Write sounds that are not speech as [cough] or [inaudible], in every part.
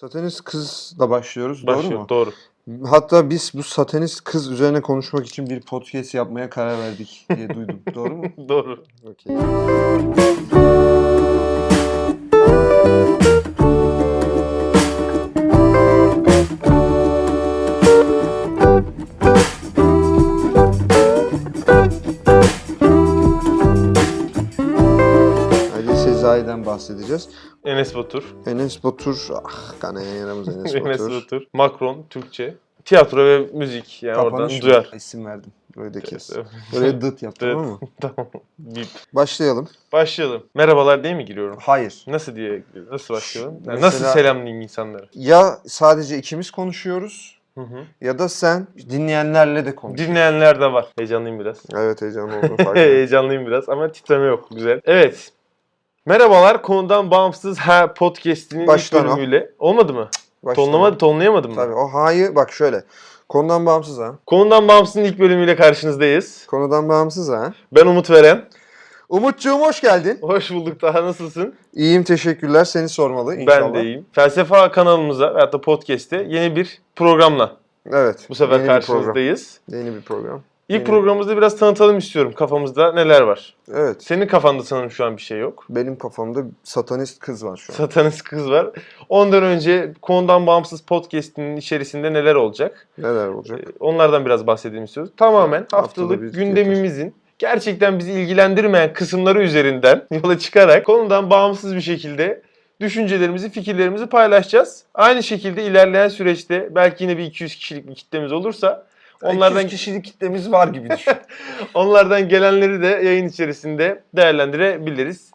Satanist kızla başlıyoruz. Başlıyor. Doğru mu? Doğru. Hatta biz bu satanist kız üzerine konuşmak için bir podcast yapmaya karar verdik diye duydum. [laughs] Doğru mu? Doğru. Okey. Bahsedeceğiz. Enes Batur. Enes Batur, ah kanayan yaramız [laughs] Enes Enes Batur. Batur. Macron. Türkçe. Tiyatro ve müzik. Yani oradan Kapanış duyar. mı? İsim verdim. Böyle de kes. Böyle dıt yap Evet. mı? [laughs] tamam. Bip. Başlayalım. Başlayalım. Merhabalar diye mi giriyorum? Hayır. Nasıl diye nasıl başlayalım? Yani Mesela- Nasıl selamlayayım insanları? Ya sadece ikimiz konuşuyoruz Hı hı. ya da sen dinleyenlerle de konuş. Dinleyenler de var. Heyecanlıyım biraz. Evet heyecanlı oldum. [laughs] Heyecanlıyım biraz ama titreme yok. Güzel. Evet. Merhabalar. Konudan bağımsız her podcast'inin ilk Baştan al. bölümüyle. Olmadı mı? Başlayalım. Tonlama, tonlayamadım mı? Tabii o hayır bak şöyle. Konudan bağımsız ha. Konudan bağımsızın ilk bölümüyle karşınızdayız. Konudan bağımsız ha. Ben Umut Veren. Umutcuğum hoş geldin. Hoş bulduk. Daha nasılsın? İyiyim teşekkürler. Seni sormalı inşallah. Ben de iyiyim. Felsefe kanalımıza veyahut da podcast'te yeni bir programla Evet. bu sefer yeni bir program. karşınızdayız. Yeni bir program. İlk Yeni. programımızda biraz tanıtalım istiyorum kafamızda neler var. Evet. Senin kafanda sanırım şu an bir şey yok. Benim kafamda satanist kız var şu an. Satanist kız var. Ondan önce konudan bağımsız podcast'inin içerisinde neler olacak? Neler olacak? Ee, Onlardan biraz bahsedelim istiyoruz. Tamamen Haftada haftalık bir gündemimizin gerçekten bizi ilgilendirmeyen kısımları üzerinden [laughs] yola çıkarak konudan bağımsız bir şekilde düşüncelerimizi, fikirlerimizi paylaşacağız. Aynı şekilde ilerleyen süreçte belki yine bir 200 kişilik bir kitlemiz olursa onlardan 200 kişilik kitlemiz var gibi düşün. [laughs] onlardan gelenleri de yayın içerisinde değerlendirebiliriz.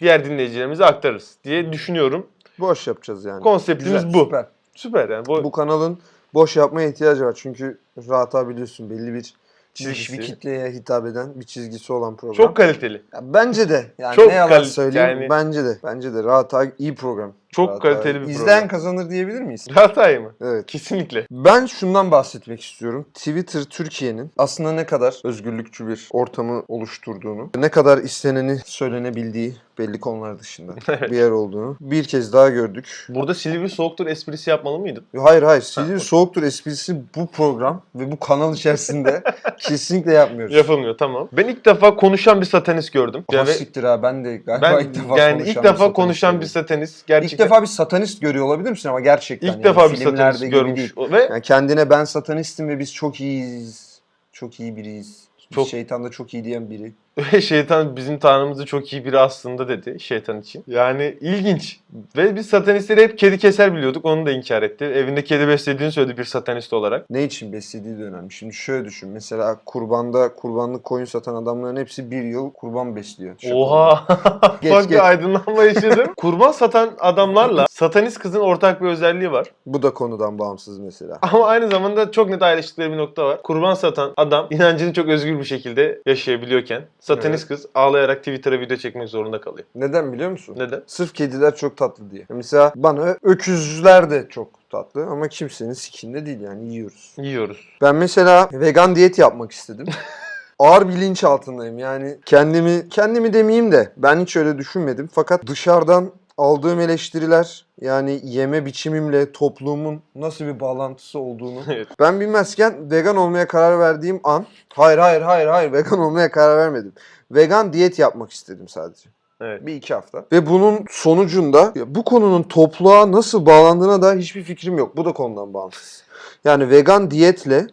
Diğer dinleyicilerimize aktarırız diye düşünüyorum. Boş yapacağız yani. Konseptimiz Güzel, bu. Süper. Süper yani. Bu, Bu kanalın boş yapmaya ihtiyacı var. Çünkü rahat abi biliyorsun belli bir niş Çizgisi. bir kitleye hitap eden bir çizgisi olan program. çok kaliteli. Ya bence de. Yani Çok ne yalan kal- söyleyeyim. yani- Bence de. Bence de. Rahat abi iyi program. Çok Rahat kaliteli bir İzleyen program. kazanır diyebilir miyiz? Hatay mı? Evet. Kesinlikle. Ben şundan bahsetmek istiyorum. Twitter Türkiye'nin aslında ne kadar özgürlükçü bir ortamı oluşturduğunu, ne kadar isteneni söylenebildiği belli konular dışında [laughs] Evet. bir yer olduğunu bir kez daha gördük. Burada Silivri soğuktur esprisi yapmalı mıydın? Hayır hayır. Silivri. Soğuktur esprisi bu program ve bu kanal içerisinde [laughs] kesinlikle yapmıyoruz. Yapılmıyor tamam. Ben ilk defa konuşan bir satanist gördüm. Aha Yani, siktir ha ben de galiba ben ilk defa yani konuşan ilk bir defa satanist konuşan bir satanist gerçekten. İlk defa bir satanist görüyor olabilir misin ama gerçekten. ilk yani defa bir satanist görmüş. değil. Ve Yani kendine ben satanistim ve biz çok iyiyiz. Çok iyi biriyiz. Çok- Şeytan da çok iyi diyen biri. Ve şeytan bizim tanrımızı çok iyi biri aslında dedi şeytan için. Yani ilginç. Ve biz satanistleri hep kedi keser biliyorduk. Onu da inkar etti. Evinde kedi beslediğini söyledi bir satanist olarak. Ne için beslediği de önemli. Şimdi şöyle düşün. Mesela kurbanda kurbanlık koyun satan adamların hepsi bir yıl kurban besliyor. Şaka. Oha! [laughs] Geç, Bak geç. bir aydınlanma yaşadım. [laughs] Kurban satan adamlarla satanist kızın ortak bir özelliği var. Bu da konudan bağımsız mesela. Ama aynı zamanda çok net ayrıştıkları bir nokta var. Kurban satan adam inancını çok özgür bir şekilde yaşayabiliyorken satanist kız ağlayarak Twitter'a video çekmek zorunda kalıyor. Neden biliyor musun? Neden? Sırf kediler çok tatlı diye. Mesela bana öküzler de çok tatlı ama kimsenin sikinde değil yani yiyoruz. Yiyoruz. Ben mesela vegan diyet yapmak istedim. [laughs] Ağır bilinç altındayım yani kendimi kendimi demeyeyim de ben hiç öyle düşünmedim. Fakat dışarıdan aldığım eleştiriler yani yeme biçimimle toplumun nasıl bir bağlantısı olduğunu [laughs] Evet. ben bilmezken vegan olmaya karar verdiğim an hayır hayır hayır hayır vegan olmaya karar vermedim. Vegan diyet yapmak istedim sadece. Evet. Bir iki hafta. Ve bunun sonucunda ya bu konunun topluğa nasıl bağlandığına da hiçbir fikrim yok. Bu da konudan bağımsız. Yani vegan diyetle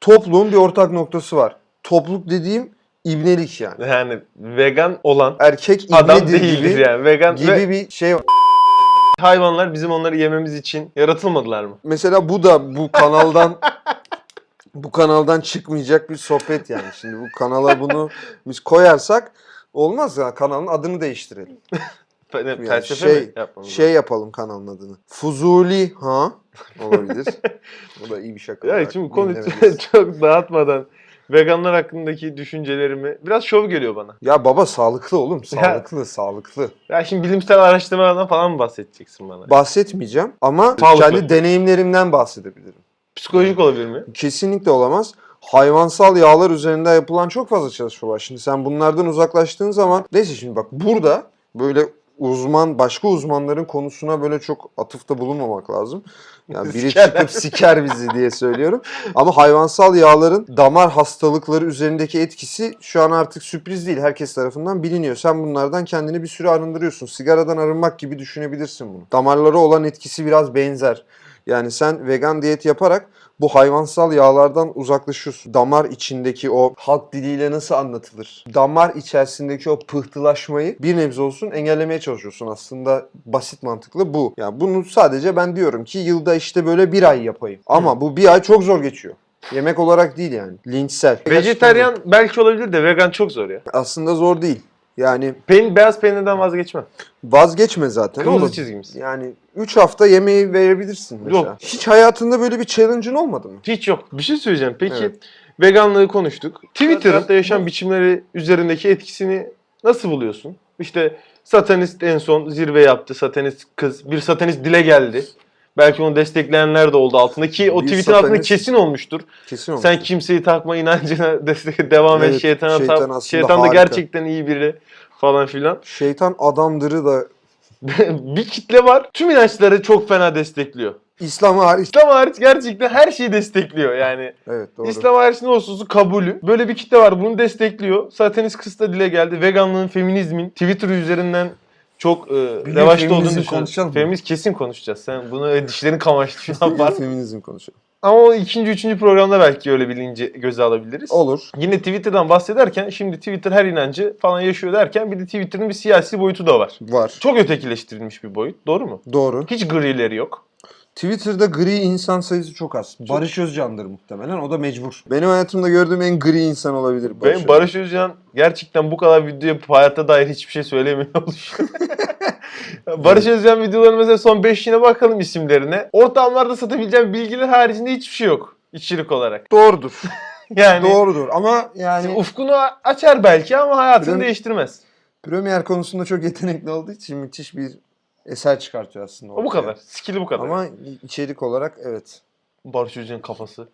topluğun bir ortak noktası var. Topluluk dediğim ibnelik yani. Yani vegan olan Erkek adam değildir gibi, yani. Vegan gibi ve bir şey var. hayvanlar bizim onları yememiz için yaratılmadılar mı? Mesela bu da bu kanaldan bu kanaldan çıkmayacak bir sohbet yani. Şimdi bu kanala bunu biz koyarsak olmaz ya. Kanalın adını değiştirelim. [laughs] Yani felsefe şey- mi yapmamız Şey yapalım kanalın adını. Fuzuli ha olabilir. [laughs] Bu da iyi bir şaka. Ya şimdi konu dinlemedeyiz. [laughs] çok dağıtmadan veganlar hakkındaki düşüncelerimi biraz şov geliyor bana. Ya baba sağlıklı oğlum. Sağlıklı, sağlıklı. Ya şimdi bilimsel araştırmalardan falan mı bahsedeceksin bana? Bahsetmeyeceğim ama Sağlıklı. kendi deneyimlerimden bahsedebilirim. Psikolojik olabilir mi? Kesinlikle olamaz. Hayvansal yağlar üzerinde yapılan çok fazla çalışma var. Şimdi sen bunlardan uzaklaştığın zaman neyse şimdi bak burada böyle uzman başka uzmanların konusuna böyle çok atıfta bulunmamak lazım. Yani biri çıkıp siker bizi diye söylüyorum. Ama hayvansal yağların damar hastalıkları üzerindeki etkisi şu an artık sürpriz değil. Herkes tarafından biliniyor. Sen bunlardan kendini bir süre arındırıyorsun. Sigaradan arınmak gibi düşünebilirsin bunu. Damarlara olan etkisi biraz benzer. Yani sen vegan diyet yaparak bu hayvansal yağlardan uzaklaşıyorsun. Damar içindeki o halk diliyle nasıl anlatılır? Damar içerisindeki o pıhtılaşmayı bir nebze olsun engellemeye çalışıyorsun. Aslında basit mantıklı bu. Yani bunu sadece ben diyorum ki yılda işte böyle bir ay yapayım. Ama bu bir ay çok zor geçiyor. Yemek olarak değil yani. Linçsel. Vejeteryan belki olabilir de vegan çok zor ya. Aslında zor değil. Yani Peyn beyaz peynirden vazgeçmem. vazgeçme zaten. Kırmızı oğlum. çizgimiz. Yani 3 hafta yemeği verebilirsin mesela. Yok. Hiç hayatında böyle bir challenge'ın olmadı mı? Hiç yok. Bir şey söyleyeceğim. Peki Evet. veganlığı konuştuk. Twitter'da Zaten- yaşam biçimleri üzerindeki etkisini nasıl buluyorsun? İşte satanist en son zirve yaptı. Satanist kız. Bir satanist dile geldi. Belki onu destekleyenler de oldu altında ki o Bir tweetin altında satanist- kesin olmuştur. Kesin olmuş. Sen kimseyi takma inancına [laughs] destek devam et. Evet, Şeytana şeytan tap. aslında Şeytan da harika. gerçekten iyi biri falan filan. Şeytan adamdırı da [laughs] bir kitle var. Tüm inançları çok fena destekliyor. İslam hariç. İslam hariç gerçekten her şeyi destekliyor yani. Evet doğru. İslam hariç ne olursa olsun kabulü. Böyle bir kitle var bunu destekliyor. Satanist kız da dile geldi. Veganlığın, feminizmin Twitter üzerinden çok e, revaçta olduğunu feminizm düşünüyorum. konuşalım? Feminist kesin konuşacağız. Sen bunu e, dişlerin kamaştı [laughs] falan var. Feminizm konuşuyor. Ama o ikinci, üçüncü programda belki öyle bilince göze alabiliriz. Olur. Yine Twitter'dan bahsederken şimdi Twitter her inancı falan yaşıyor derken bir de Twitter'ın bir siyasi boyutu da var. Var. Çok ötekileştirilmiş bir boyut. Doğru mu? Doğru. Hiç grileri yok. Twitter'da gri insan sayısı çok az. Barış Özcan'dır muhtemelen. O da mecbur. Benim hayatımda gördüğüm en gri insan olabilir. Barış Benim Barış Özcan gerçekten bu kadar video yapıp hayata dair hiçbir şey söylemiyor oluşuyor. [laughs] Barış Özcan videoları mesela son 5'ine bakalım isimlerine. Ortamlarda satabileceğim bilgiler haricinde hiçbir şey yok içerik olarak. Doğrudur. [laughs] Yani Doğrudur ama yani ufkunu açar belki ama hayatını Biraz- değiştirmez. Premier konusunda çok yetenekli olduğu için müthiş bir eser çıkartıyor aslında. O bu kadar. Skill'i bu kadar. Ama içerik olarak evet. Barış Özcan'ın kafası.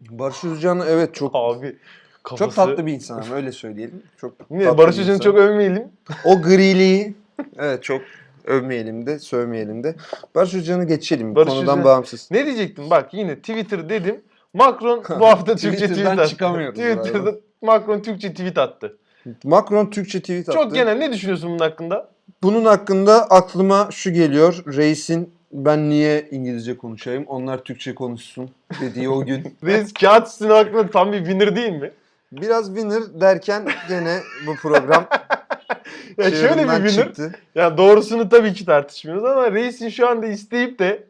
Barış Özcan evet çok Abi kafası. çok tatlı bir insan ama öyle söyleyelim. Çok tatlı Barış bir Özcan'ı insan. çok övmeyelim. O griliği evet çok övmeyelim de sövmeyelim de. Barış Özcan'ı geçelim Barış konudan Özcan- bağımsız. Ne diyecektim? Bak yine Twitter dedim. Macron bu [laughs] hafta Türkçe tweet Twitter'dan attı. çıkamıyoruz Twitter'da. Macron Türkçe tweet attı. Macron Türkçe tweet attı. Çok genel ne düşünüyorsun bunun hakkında? Bunun hakkında aklıma şu geliyor. Reis'in ben niye İngilizce konuşayım onlar Türkçe konuşsun dediği o gün. [laughs] Reis kağıt üstüne hakkında tam bir winner değil mi? Biraz winner derken gene bu program [laughs] Ya şöyle bir winner. çıktı. Ya doğrusunu tabii ki tartışmıyoruz ama Reis'in şu anda isteyip de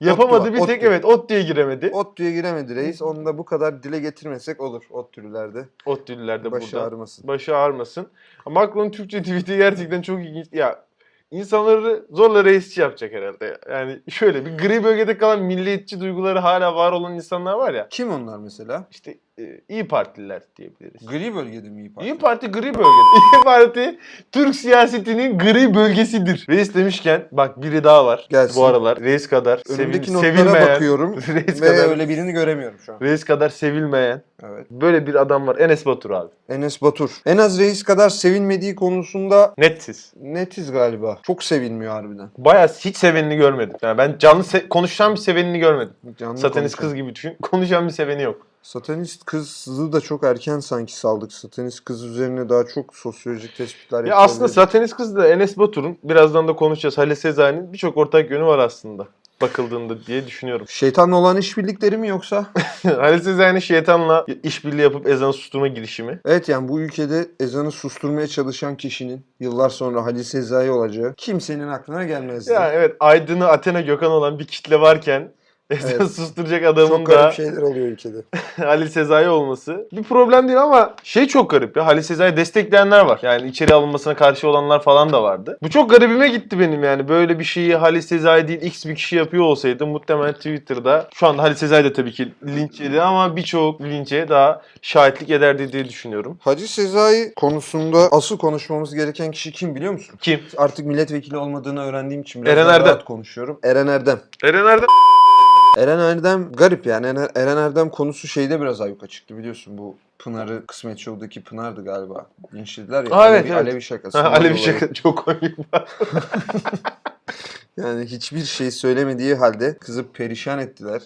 yapamadığı var, bir tek evet ODTÜ'ye giremedi. ODTÜ'ye giremedi reis. Onu da bu kadar dile getirmesek olur ODTÜ'lülerde. ODTÜ'lülerde Başı burada. ağrımasın. Başı ağrımasın. Ama Macron'un Türkçe tweet'i gerçekten çok ilginç. Ya insanları zorla reisçi yapacak herhalde. Yani şöyle bir gri bölgede kalan milliyetçi duyguları hala var olan insanlar var ya. Kim onlar mesela? İşte e, İyi Partililer diyebiliriz. Gri bölgede mi iyi Parti? İyi Parti gri bölgede. [laughs] İyi Parti Türk siyasetinin gri bölgesidir. Reis demişken bak biri daha var Gelsin. bu aralar. Reis kadar Önümdeki sevil, notlara sevilmeyen. bakıyorum [laughs] Reis ve kadar, öyle birini göremiyorum şu an. Reis kadar sevilmeyen. Evet. Böyle bir adam var. Enes Batur abi. Enes Batur. En az reis kadar sevilmediği konusunda Netsiz. netiz galiba. Çok sevilmiyor harbiden. Bayağı hiç sevenini görmedim. Yani ben canlı se- konuşan bir sevenini görmedim. Canlı Satanist konuşan. kız gibi düşün. [laughs] Konuşan bir seveni yok. Satanist kızı da çok erken sanki saldık. Satanist kız üzerine daha çok sosyolojik tespitler Ya aslında satanist kız da Enes Batur'un birazdan da konuşacağız. Halil Sezai'nin birçok ortak yönü var aslında. Bakıldığında diye düşünüyorum. [laughs] Şeytanla olan işbirlikleri mi yoksa? Halil Sezai'nin şeytanla işbirliği yapıp ezanı susturma girişimi. evet yani bu ülkede ezanı susturmaya çalışan kişinin yıllar sonra Halil Sezai olacağı kimsenin aklına gelmezdi. Ya evet Aydın'ı Athena Gökhan olan bir kitle varken ezanı Evet. [laughs] susturacak adamın çok da garip şeyler oluyor ülkede. [laughs] Halil Sezai olması bir problem değil ama şey çok garip ya. Halil Sezai destekleyenler var. Yani içeri alınmasına karşı olanlar falan da vardı. Bu çok garibime gitti benim yani. Böyle bir şeyi Halil Sezai değil X bir kişi yapıyor olsaydı muhtemelen Twitter'da şu anda Halil Sezai de tabii ki linç yedi ama birçok linçe daha şahitlik ederdi diye düşünüyorum. Hacı Sezai konusunda asıl konuşmamız gereken kişi kim biliyor musun? Kim? Artık milletvekili olmadığını öğrendiğim için biraz Eren daha Erdem. rahat konuşuyorum. Eren Erdem. Eren Erdem Eren Erdem garip yani. Eren, Erdem konusu şeyde biraz ayyuka çıktı biliyorsun bu Pınar'ı Kısmet Show'daki Pınar'dı galiba. Linçlediler ya. Aa, Alevi, evet, evet. Alevi şakası. Ha, Alevi dolayı. şaka çok komik. [laughs] Yani hiçbir şey söylemediği halde kızı perişan ettiler.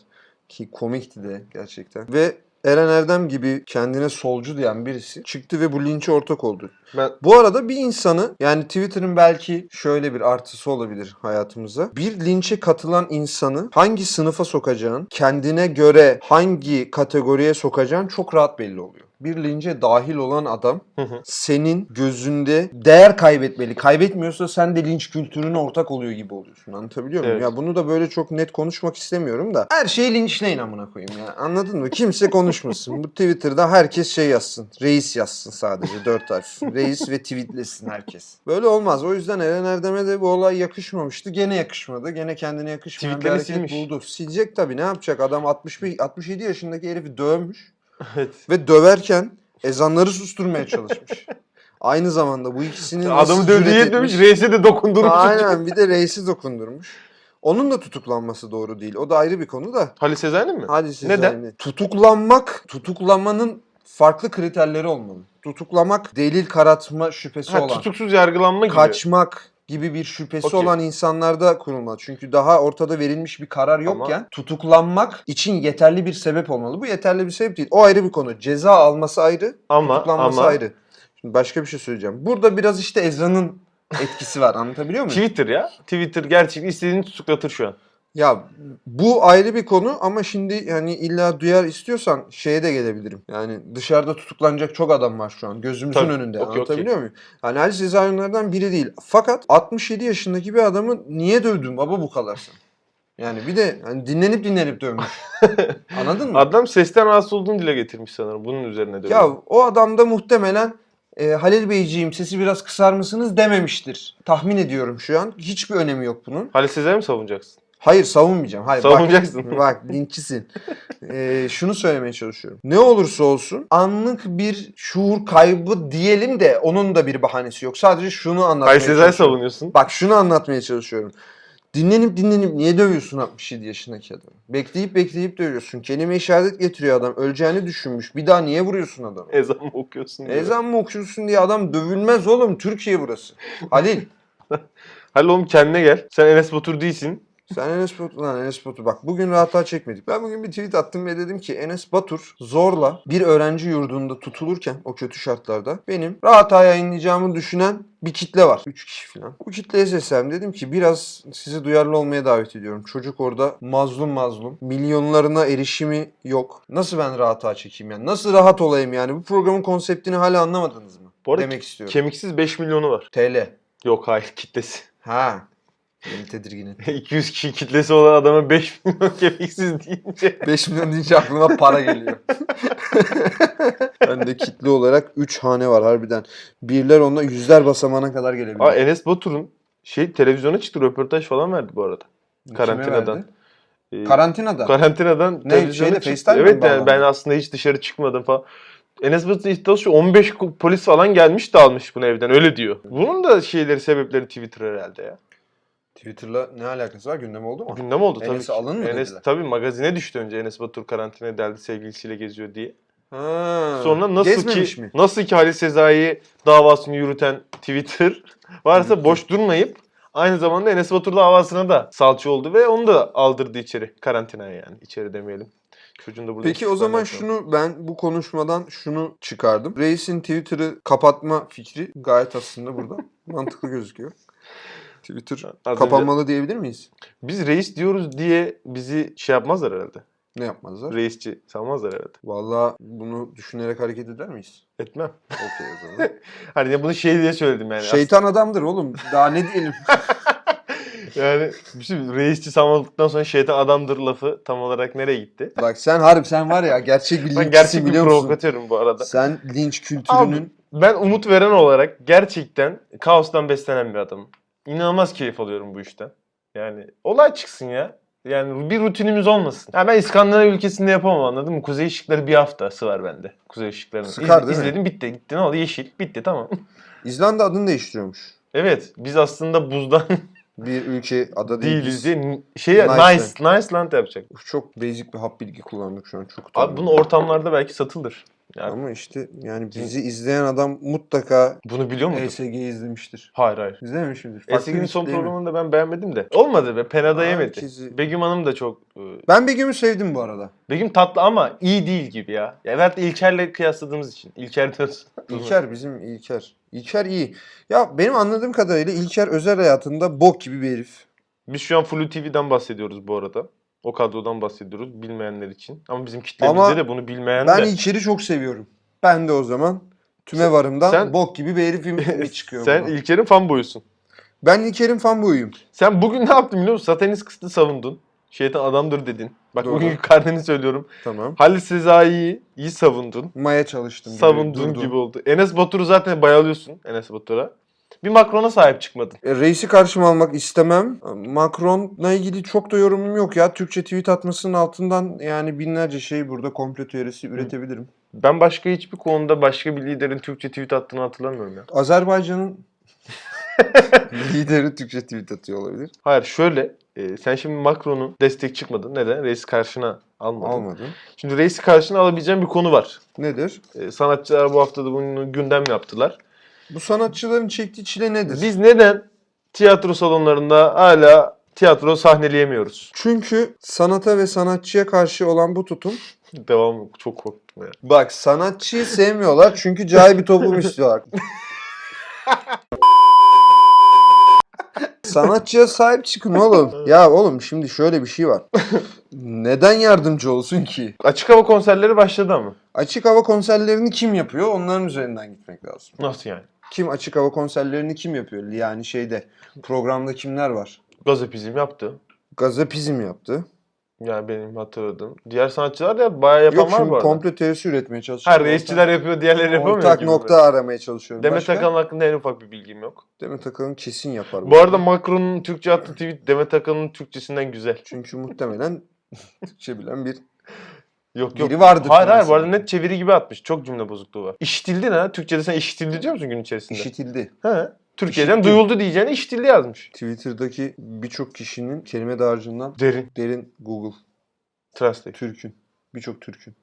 Ki komikti de gerçekten. Ve Eren Erdem gibi kendine solcu diyen birisi çıktı ve bu linçe ortak oldu. Ben Bu arada bir insanı yani Twitter'ın belki şöyle bir artısı olabilir hayatımıza. Bir linçe katılan insanı hangi sınıfa sokacağın, kendine göre hangi kategoriye sokacağın çok rahat belli oluyor. Bir lince dahil olan adam Hı hı. senin gözünde değer kaybetmeli. Kaybetmiyorsa sen de linç kültürüne ortak oluyor gibi oluyorsun. Anlatabiliyor muyum? Evet. Ya bunu da böyle çok net konuşmak istemiyorum da. Her şeyi linçleyin amına koyayım ya. Anladın mı? Kimse konuşmasın. Bu Twitter'da herkes şey yazsın. Reis yazsın sadece. Dört harf. [laughs] Reis ve tweetlesin herkes. Böyle olmaz. O yüzden Eren Erdem'e de bu olay yakışmamıştı. Gene yakışmadı. Gene kendine yakışmayan bir Tweetlerini hareket silmiş. buldu. Silecek tabii. Ne yapacak? Adam 61, 67 yaşındaki herifi dövmüş. evet. Ve döverken ezanları susturmaya çalışmış. Aynı zamanda bu ikisinin Adamı dövdüğü yetmemiş, reise de dokundurmuş. Aynen bir de reisi dokundurmuş. Onun da tutuklanması doğru değil. O da ayrı bir konu da. Halil Sezai'nin mi? Hadi siz Neden? Tutuklanmak, tutuklamanın farklı kriterleri olmalı. Tutuklamak delil karatma şüphesi Ha, olan, tutuksuz yargılanma gibi. kaçmak gibi bir şüphesi Okey. olan insanlarda kurulmalı. Çünkü daha ortada verilmiş bir karar yokken tutuklanmak için yeterli bir sebep olmalı. Bu yeterli bir sebep değil. O ayrı bir konu. Ceza alması ayrı, ama tutuklanması ama ayrı. Şimdi başka bir şey söyleyeceğim. Burada biraz işte ezanın etkisi var. Anlatabiliyor muyum? Twitter ya. Twitter gerçekten istediğini tutuklatır şu an. Ya bu ayrı bir konu ama şimdi yani illa duyar istiyorsan şeye de gelebilirim. Yani dışarıda tutuklanacak çok adam var şu an gözümüzün Tabii, önünde. okey, Anlatabiliyor muyum? Yani Ali Sezai biri değil. Fakat 67 yaşındaki bir adamı niye dövdün baba bu kadar sen? Yani bir de hani dinlenip dinlenip dövmüş. [laughs] Anladın mı? Adam sesten rahatsız olduğunu dile getirmiş sanırım. Bunun üzerine de. Ya o adam da muhtemelen e, Halil Beyciğim sesi biraz kısar mısınız dememiştir. Tahmin ediyorum şu an. Hiçbir önemi yok bunun. Halil Sezai mi savunacaksın? Hayır savunmayacağım. Hayır, Savunacaksın. Bak, [laughs] bak linççisin. Ee, şunu söylemeye çalışıyorum. Ne olursa olsun anlık bir şuur kaybı diyelim de onun da bir bahanesi yok. Sadece şunu anlatmaya Sezai çalışıyorum. savunuyorsun. Bak şunu anlatmaya çalışıyorum. Dinlenip dinlenip niye dövüyorsun 67 yaşındaki adamı? Bekleyip bekleyip dövüyorsun. Kelime işaret getiriyor adam. Öleceğini düşünmüş. Bir daha niye vuruyorsun adamı? Ezan mı okuyorsun? diyor. Ezan mı okuyorsun diye adam dövülmez oğlum. Türkiye burası. Halil. [laughs] Halil oğlum kendine gel. Sen Enes Batur değilsin. Sen Enes Batur, lan Enes Batur bak bugün rahata çekmedik. Ben bugün bir tweet attım ve dedim ki Enes Batur zorla bir öğrenci yurdunda tutulurken o kötü şartlarda benim rahata yayınlayacağımı düşünen bir kitle var. 3 kişi falan. Bu kitleye seslendim. Dedim ki biraz sizi duyarlı olmaya davet ediyorum. Çocuk orada mazlum mazlum. Milyonlarına erişimi yok. Nasıl ben rahata çekeyim yani? Nasıl rahat olayım yani? Bu programın konseptini hala anlamadınız mı? Bu arada Demek istiyorum. Kemiksiz 5 milyonu var. TL. Yok hayır kitlesi. Ha. Beni tedirgin [laughs] etti. 200 kişi kitlesi olan adama 5 milyon kemiksiz deyince. [laughs] 5 milyon deyince aklıma para geliyor. [laughs] ben de kitle olarak 3 hane var harbiden. Birler onunla yüzler basamağına kadar gelebiliyor. Aa, Enes Batur'un şey televizyona çıktı röportaj falan verdi bu arada. Kime karantinadan. verdi? Ee, Karantinada. karantinadan Ne, çıktı. FaceTime Evet yani ben aslında hiç dışarı çıkmadım falan. Enes Batur'un iddiası şu 15 ko- polis falan gelmiş de almış bunu evden öyle diyor. Bunun da şeyleri sebepleri Twitter herhalde ya. Twitter'la ne alakası var? Gündem oldu mu? Gündem oldu tabii. Enes'i ki. alın mı Enes dediler? tabii magazine düştü önce Enes Batur karantinaya deldi sevgilisiyle geziyor diye. Ha, Sonra nasıl gezmemiş ki mi? nasıl ki Halil Sezai davasını yürüten Twitter [laughs] varsa boş durmayıp aynı zamanda Enes Batur davasına da salça oldu ve onu da aldırdı içeri karantinaya yani içeri demeyelim. Çocuğun da burada Peki o zaman yapmam. şunu ben bu konuşmadan şunu çıkardım. Reis'in Twitter'ı kapatma fikri gayet aslında burada [laughs] mantıklı gözüküyor. Twitter Az önce- kapanmalı diyebilir miyiz? Biz reis diyoruz diye bizi şey yapmazlar herhalde. Ne yapmazlar? Reisçi sanmazlar herhalde. Vallahi bunu düşünerek hareket eder miyiz? Etmem. Okey o zaman. [laughs] Hani bunu şey diye söyledim yani. Şeytan adamdır oğlum. Daha ne diyelim? [laughs] Yani bir şey, reisçi sanmadıktan sonra şeytan adamdır lafı tam olarak nereye gitti? Bak sen harbi sen var ya gerçek bir Ben linççisin gerçek bir provokatörüm bu arada. Sen linç kültürünün Ben umut veren olarak gerçekten kaostan beslenen bir adamım. İnanılmaz keyif alıyorum bu işten. Yani olay çıksın ya. Yani bir rutinimiz olmasın. Ya ben İskandinav ülkesinde yapamam anladın mı? Kuzey ışıkları bir haftası var bende. Kuzey ışıklarının. Sıkar mi? İzledim bitti. Gitti ne oldu? Yeşil. Bitti tamam. [laughs] İzlanda adını değiştiriyormuş. evet biz aslında buzdan [laughs] Bir ülke ada değil. değiliz biz. diye şey Nice nice, nice, land yapacak. Çok basic bir hap bilgi kullandık şu an. Çok Abi bunu ortamlarda belki satılır. Ya, Ama işte yani bizi izleyen adam mutlaka bunu biliyor muydun? ESG'yi izlemiştir. Hayır hayır. İzlememişimdir. Eski'nin bir son programını da ben beğenmedim de. Olmadı be. Penada yemedi. Herkesi- Begüm Hanım da çok... e, Ben Begüm'ü sevdim bu arada. Begüm tatlı ama iyi değil gibi ya. Ya evet İlker'le kıyasladığımız için. İlker diyorsun. [laughs] İlker bizim İlker. İlker iyi. Ya benim anladığım kadarıyla İlker özel hayatında bok gibi bir herif. Biz şu an Flu TV'den bahsediyoruz bu arada. O kadrodan bahsediyoruz bilmeyenler için. Ama bizim kitlemizde Ama de bunu bilmeyen Ben de. İlker'i çok seviyorum. Ben de o zaman tüme varımdan sen- bok gibi bir herifim [laughs] mi çıkıyor Sen buradan? İlker'in fanboyusun. Ben İlker'in fanboyuyum. Sen bugün ne yaptın biliyor musun? Satanist kısıtı savundun. Şeytan adamdır dedin. Bak Doğru. bugünkü karneni söylüyorum. Tamam. Halis Sezai'yi iyi savundun. Maya çalıştım. durdum. gibi oldu. Enes Batur'u zaten bayalıyorsun. Enes Batur'a. Bir Macron'a sahip çıkmadın. E, reisi karşıma almak istemem. Macron'la ilgili çok da yorumum yok ya. Türkçe tweet atmasının altından yani binlerce şey burada komplo teorisi üretebilirim. Ben başka hiçbir konuda başka bir liderin Türkçe tweet attığını hatırlamıyorum ya. Azerbaycan'ın [laughs] lideri Türkçe tweet atıyor olabilir. Hayır şöyle. e, sen şimdi Macron'u destek çıkmadın. Neden? Reis karşına almadın. Almadı. Şimdi reisi karşına alabileceğin bir konu var. Nedir? E, sanatçılar bu hafta da bunu gündem yaptılar. Bu sanatçıların çektiği çile nedir? Biz neden tiyatro salonlarında hala tiyatro sahneleyemiyoruz? Çünkü sanata ve sanatçıya karşı olan bu tutum [laughs] Devam çok korktum ya. Bak sanatçıyı sevmiyorlar çünkü cahil bir toplum [laughs] istiyorlar. Sanatçıya sahip çıkın oğlum. Ya oğlum şimdi şöyle bir şey var. Neden yardımcı olsun ki? Açık hava konserleri başladı ama. Açık hava konserlerini kim yapıyor? Onların üzerinden gitmek lazım. Nasıl yani? Kim açık hava konserlerini kim yapıyor? Yani şeyde programda kimler var? Gazapizm yaptı. Gazapizm yaptı. Yani benim hatırladığım. Diğer sanatçılar da bayağı yapan Yok var bu arada. komplo teorisi üretmeye çalışıyor. Her reisçiler yapıyor, diğerleri yapamıyor. Ortak gibi nokta aramaya çalışıyorum. Demet Başka? Akalın hakkında en ufak bir bilgim yok. Demet Akalın kesin yapar. Bu arada Macron'un Türkçe attığı tweet Demet Akalın'ın Türkçesinden güzel. Çünkü muhtemelen [laughs] Türkçe bilen bir Yok yok. biri vardır. Hayır hayır bu arada net çeviri gibi atmış. Çok cümle bozukluğu var. İşitildi ne? Türkçe'de sen işitildi diyor musun gün içerisinde? İşitildi. He. Türkiye'den İşitildi. duyuldu diyeceğine işitildi yazmış. Twitter'daki birçok kişinin kelime dağarcığından Derin. derin Google, Translate. Türk'ün, birçok Türk'ün,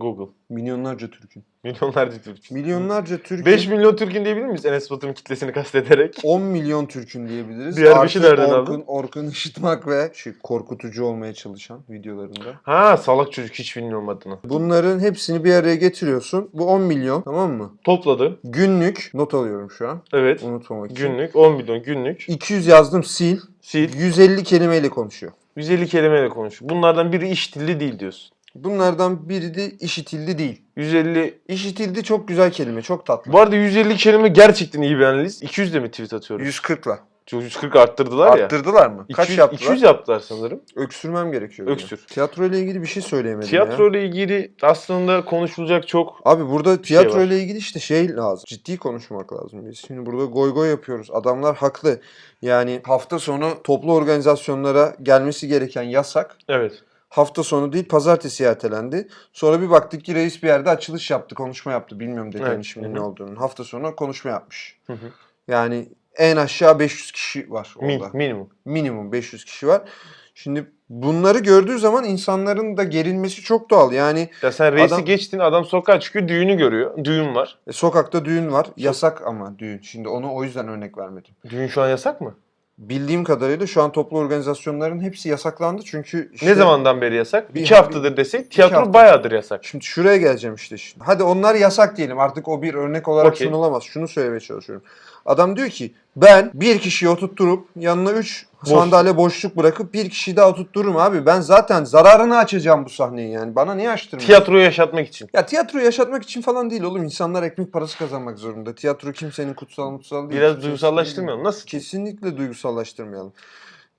Google. milyonlarca Türk'ün, Milyonlarca Türk. milyonlarca Türk'ün, 5 milyon Türk'ün diyebilir miyiz Enes Batur'un kitlesini kastederek? [laughs] 10 milyon Türk'ün diyebiliriz. Diğer Artı beşi nereden Orkun, aldın? Orkun Işıtmak ve şey, korkutucu olmaya çalışan videolarında. Ha salak çocuk hiç bilmiyorum adını. Bunların hepsini bir araya getiriyorsun. Bu 10 milyon tamam mı? Topladı. Günlük not alıyorum şu an Evet. unutmamak için. Günlük 10 milyon günlük. 200 yazdım sil. Sil. 150 kelimeyle konuşuyor. 150 kelimeyle konuş. Bunlardan biri işitildi değil diyorsun. Bunlardan biri de işitildi değil. 150 İşitildi çok güzel kelime, çok tatlı. Bu arada 150 kelime gerçekten iyi bir analiz. 200 de mi tweet atıyoruz? 140'la. 140 arttırdılar ya. Arttırdılar mı? Kaç 200, yaptılar? 200 yaptılar sanırım. Öksürmem gerekiyor. Öksür. Tiyatro ile ilgili bir şey söyleyemedim Tiyatro ya. ile ilgili aslında konuşulacak çok Abi burada şey tiyatro var. ile ilgili işte şey lazım. Ciddi konuşmak lazım. Biz şimdi burada goy goy yapıyoruz. Adamlar haklı. Yani hafta sonu toplu organizasyonlara gelmesi gereken yasak evet. Hafta sonu değil pazartesi ertelendi. Sonra bir baktık ki reis bir yerde açılış yaptı, konuşma yaptı. Bilmiyorum dediğin Evet. şimdi Hı ne olduğunu. Hafta sonu konuşma yapmış. Hı hı. Yani en aşağı 500 kişi var Min, orada. minimum. Minimum 500 kişi var. Şimdi bunları gördüğü zaman insanların da gerilmesi çok doğal. Yani Ya sen reisi Adam- geçtin adam sokağa çıkıyor düğünü görüyor. Düğün var. e, sokakta düğün var. Yasak ama düğün. Şimdi onu o yüzden örnek vermedim. Düğün şu an yasak mı? Bildiğim kadarıyla şu an toplu organizasyonların hepsi yasaklandı. Çünkü işte- ne zamandan beri yasak? Bir- İki haftadır desek tiyatro hafta. bayağıdır yasak. Şimdi şuraya geleceğim işte. şimdi. Hadi onlar yasak diyelim. Artık o bir örnek olarak Okey. sunulamaz. Şunu söylemeye çalışıyorum. Adam diyor ki ben bir kişiyi oturtturup yanına 3 Boş. sandalye boşluk bırakıp bir kişiyi daha oturttururum abi. Ben zaten zararını açacağım bu sahneyi yani. Bana niye açtırmıyorsun? Tiyatroyu yaşatmak için. Ya tiyatro yaşatmak için falan değil oğlum. İnsanlar ekmek parası kazanmak zorunda. Tiyatro kimsenin kutsal mutsal değil. Biraz Kimsenin- duygusallaştırmayalım. Nasıl? Kesinlikle duygusallaştırmayalım.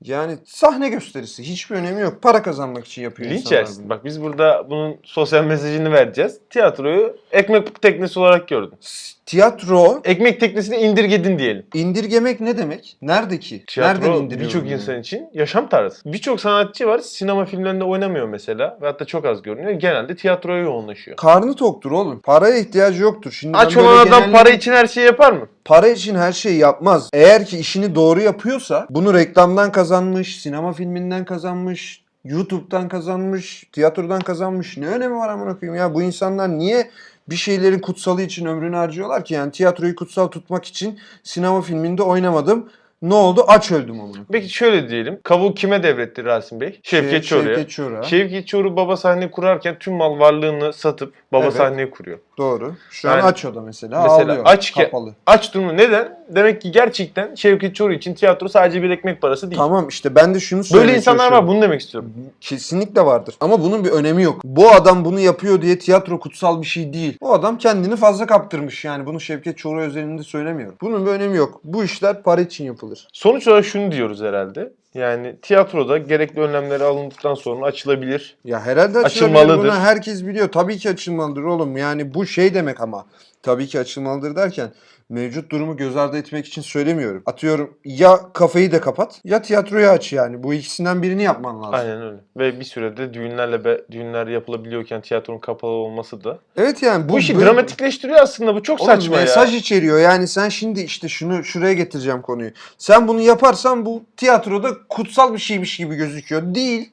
Yani sahne gösterisi hiçbir önemi yok. Para kazanmak için yapıyor Linç insanlar yersin. bunu. Bak biz burada bunun sosyal mesajını vereceğiz. Tiyatroyu ekmek teknesi olarak gördün. S- Tiyatro Ekmek teknesini indirgedin diyelim. indirgemek ne demek? Nerede ki? Nereden Tiyatro indiriyorum? birçok yani? insan için yaşam tarzı. Birçok sanatçı var sinema filmlerinde oynamıyor mesela ve hatta çok az görünüyor. Genelde tiyatroya yoğunlaşıyor. Karnı toktur oğlum. Paraya ihtiyacı yoktur. Şimdi Aç böyle olan adam genellikle- para için her şeyi yapar mı? para için her şeyi yapmaz. Eğer ki işini doğru yapıyorsa bunu reklamdan kazanmış, sinema filminden kazanmış, YouTube'dan kazanmış, tiyatrodan kazanmış. Ne önemi var amına koyayım ya? Bu insanlar niye bir şeylerin kutsalı için ömrünü harcıyorlar ki? Yani tiyatroyu kutsal tutmak için sinema filminde oynamadım. Ne oldu? Aç öldüm amına. Peki şöyle diyelim. Kavuğu kime devretti Rasim Bey? Şevket Çoruh'a. Şevket Çoruh'a. Şevket Çoruh baba sahne kurarken tüm mal varlığını satıp baba Evet. sahneyi kuruyor. Doğru. Şu an Yani- aç o da mesela. Mesela Ağlıyor. aç ki- Kapalı. Aç durumu neden? Demek ki gerçekten Şevket Çoruh için tiyatro sadece bir ekmek parası değil. Tamam işte ben de şunu söylemeye Böyle insanlar var çalışıyorum. bunu demek istiyorum. Kesinlikle vardır. Ama bunun bir önemi yok. Bu adam bunu yapıyor diye tiyatro kutsal bir şey değil. O adam kendini fazla kaptırmış. Yani bunu Şevket Çoruh özelinde söylemiyorum. Bunun bir önemi yok. Bu işler para için yapılır. Sonuç olarak şunu diyoruz herhalde. Yani tiyatroda gerekli önlemleri alındıktan sonra açılabilir. Ya herhalde. Açılmalıdır. Bunu herkes biliyor. Tabii ki açılmalıdır oğlum. Yani bu şey demek ama. Tabii ki açılmalıdır derken mevcut durumu göz ardı etmek için söylemiyorum. Atıyorum ya kafayı da kapat ya tiyatroyu aç yani. Bu ikisinden birini yapman lazım. Aynen öyle. Ve bir sürede düğünlerle be, düğünler yapılabiliyorken tiyatronun kapalı olması da Evet yani bu, bu, işi böyle- dramatikleştiriyor aslında. Bu çok Oğlum saçma mesaj ya. içeriyor. Yani sen şimdi işte şunu şuraya getireceğim konuyu. Sen bunu yaparsan bu tiyatroda kutsal bir şeymiş gibi gözüküyor. Değil.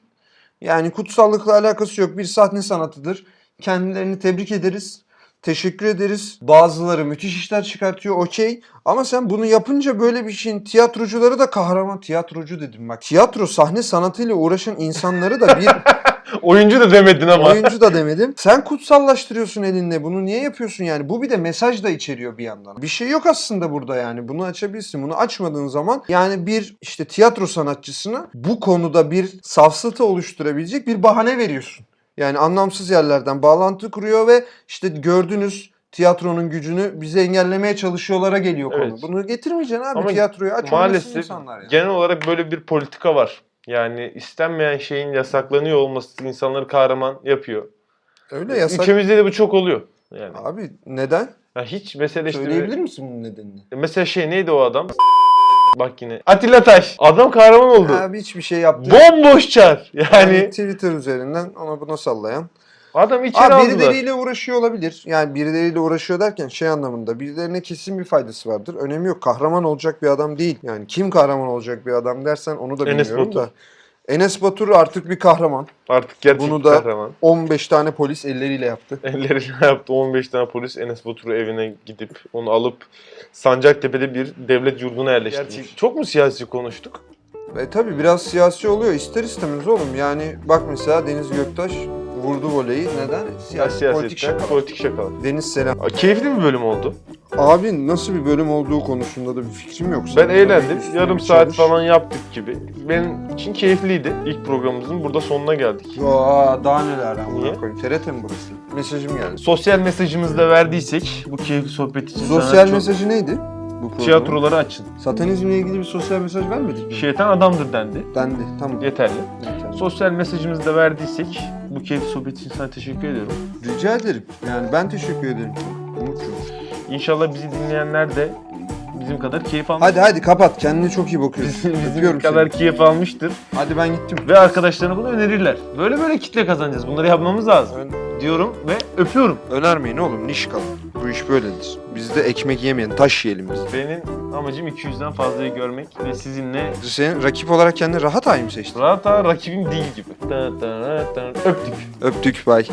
Yani kutsallıkla alakası yok. Bir sahne sanatıdır. Kendilerini tebrik ederiz. Teşekkür ederiz. Bazıları müthiş işler çıkartıyor. Okey. Ama sen bunu yapınca böyle bir şeyin tiyatrocuları da kahraman tiyatrocu dedim bak. Tiyatro sahne sanatıyla uğraşan insanları da bir [laughs] Oyuncu da demedin ama. Oyuncu da demedim. Sen kutsallaştırıyorsun elinle. Bunu niye yapıyorsun yani? Bu bir de mesaj da içeriyor bir yandan. Bir şey yok aslında burada yani. Bunu açabilirsin. Bunu açmadığın zaman yani bir işte tiyatro sanatçısına bu konuda bir safsata oluşturabilecek bir bahane veriyorsun. Yani anlamsız yerlerden bağlantı kuruyor ve işte gördünüz tiyatronun gücünü bize engellemeye çalışıyorlara geliyor konu. Evet. Bunu getirmeyeceksin abi. Ama Tiyatroyu aç Maalesef insanlar ya. genel olarak böyle bir politika var. Yani istenmeyen şeyin yasaklanıyor olması insanları kahraman yapıyor. Öyle yasak. Ülkemizde de bu çok oluyor. Yani Abi neden? ya hiç mesele işte Söyleyebilir misin bunun nedenini? mesela şey neydi o adam? Bak yine. Atilla Taş. Adam kahraman oldu. Abi hiçbir şey yaptı. Bomboş çar. Yani Yani Twitter üzerinden ona buna sallayan. adam içeri Abi aldılar. birileriyle uğraşıyor olabilir. Yani birileriyle uğraşıyor derken şey anlamında birilerine kesin bir faydası vardır. Önemi yok. Kahraman olacak bir adam değil. Yani kim kahraman olacak bir adam dersen onu da bilmiyorum da. Enes Batur artık bir kahraman. Artık gerçek Bunu bir da- kahraman. 15 tane polis elleriyle yaptı. [laughs] Elleriyle yaptı 15 tane polis Enes Batur'u evine gidip onu alıp Sancaktepe'de bir devlet yurduna yerleştirmiş. Çok mu siyasi konuştuk? Ve tabii biraz siyasi oluyor. İster istemez oğlum. Yani bak mesela Deniz Göktaş vurdu voleyi. Neden? Siyasi, Siyasetten politik şaka. politik şakalar. Deniz Selam. Aa, Keyifli bir bölüm oldu. Abi nasıl bir bölüm olduğu konusunda da bir fikrim yok. Ben eğlendim. üstüne Yarım bir saat çalış. falan yaptık gibi. Benim için keyifliydi. İlk programımızın burada sonuna geldik. Aa, daha neler amına Niye? koyayım. TRT mi burası? Mesajım geldi. Sosyal mesajımızı da verdiysek bu keyifli sohbet için sana Sosyal çok- mesajı neydi? Bu programın? Tiyatroları açın. Satanizmle ilgili bir sosyal mesaj vermedik mi? Şeytan adamdır dendi. Dendi. Tamam. Yeterli. Yeterli. Sosyal mesajımızı da verdiysek bu keyifli sohbet için sana teşekkür ediyorum. Rica ederim. Yani ben teşekkür ederim. Umut'cum. İnşallah bizi dinleyenler de bizim kadar keyif almış. Hadi hadi kapat. Kendine çok iyi bakıyorsun. bizim Öpüyorum kadar seni. keyif almıştır Hadi ben gittim. ve arkadaşlarına bunu önerirler. Böyle böyle kitle kazanacağız. Bunları yapmamız lazım Ön- diyorum ve öpüyorum. önermeyin oğlum. Niş kalın. Bu iş böyledir. Biz de ekmek yemeyen taş yiyelim biz. Benim amacım 200'den fazlayı görmek ve sizinle Senin rakip olarak kendini rahat ay mı seçtin? rahat rakibim değil gibi. Öptük. Öptük. Bay.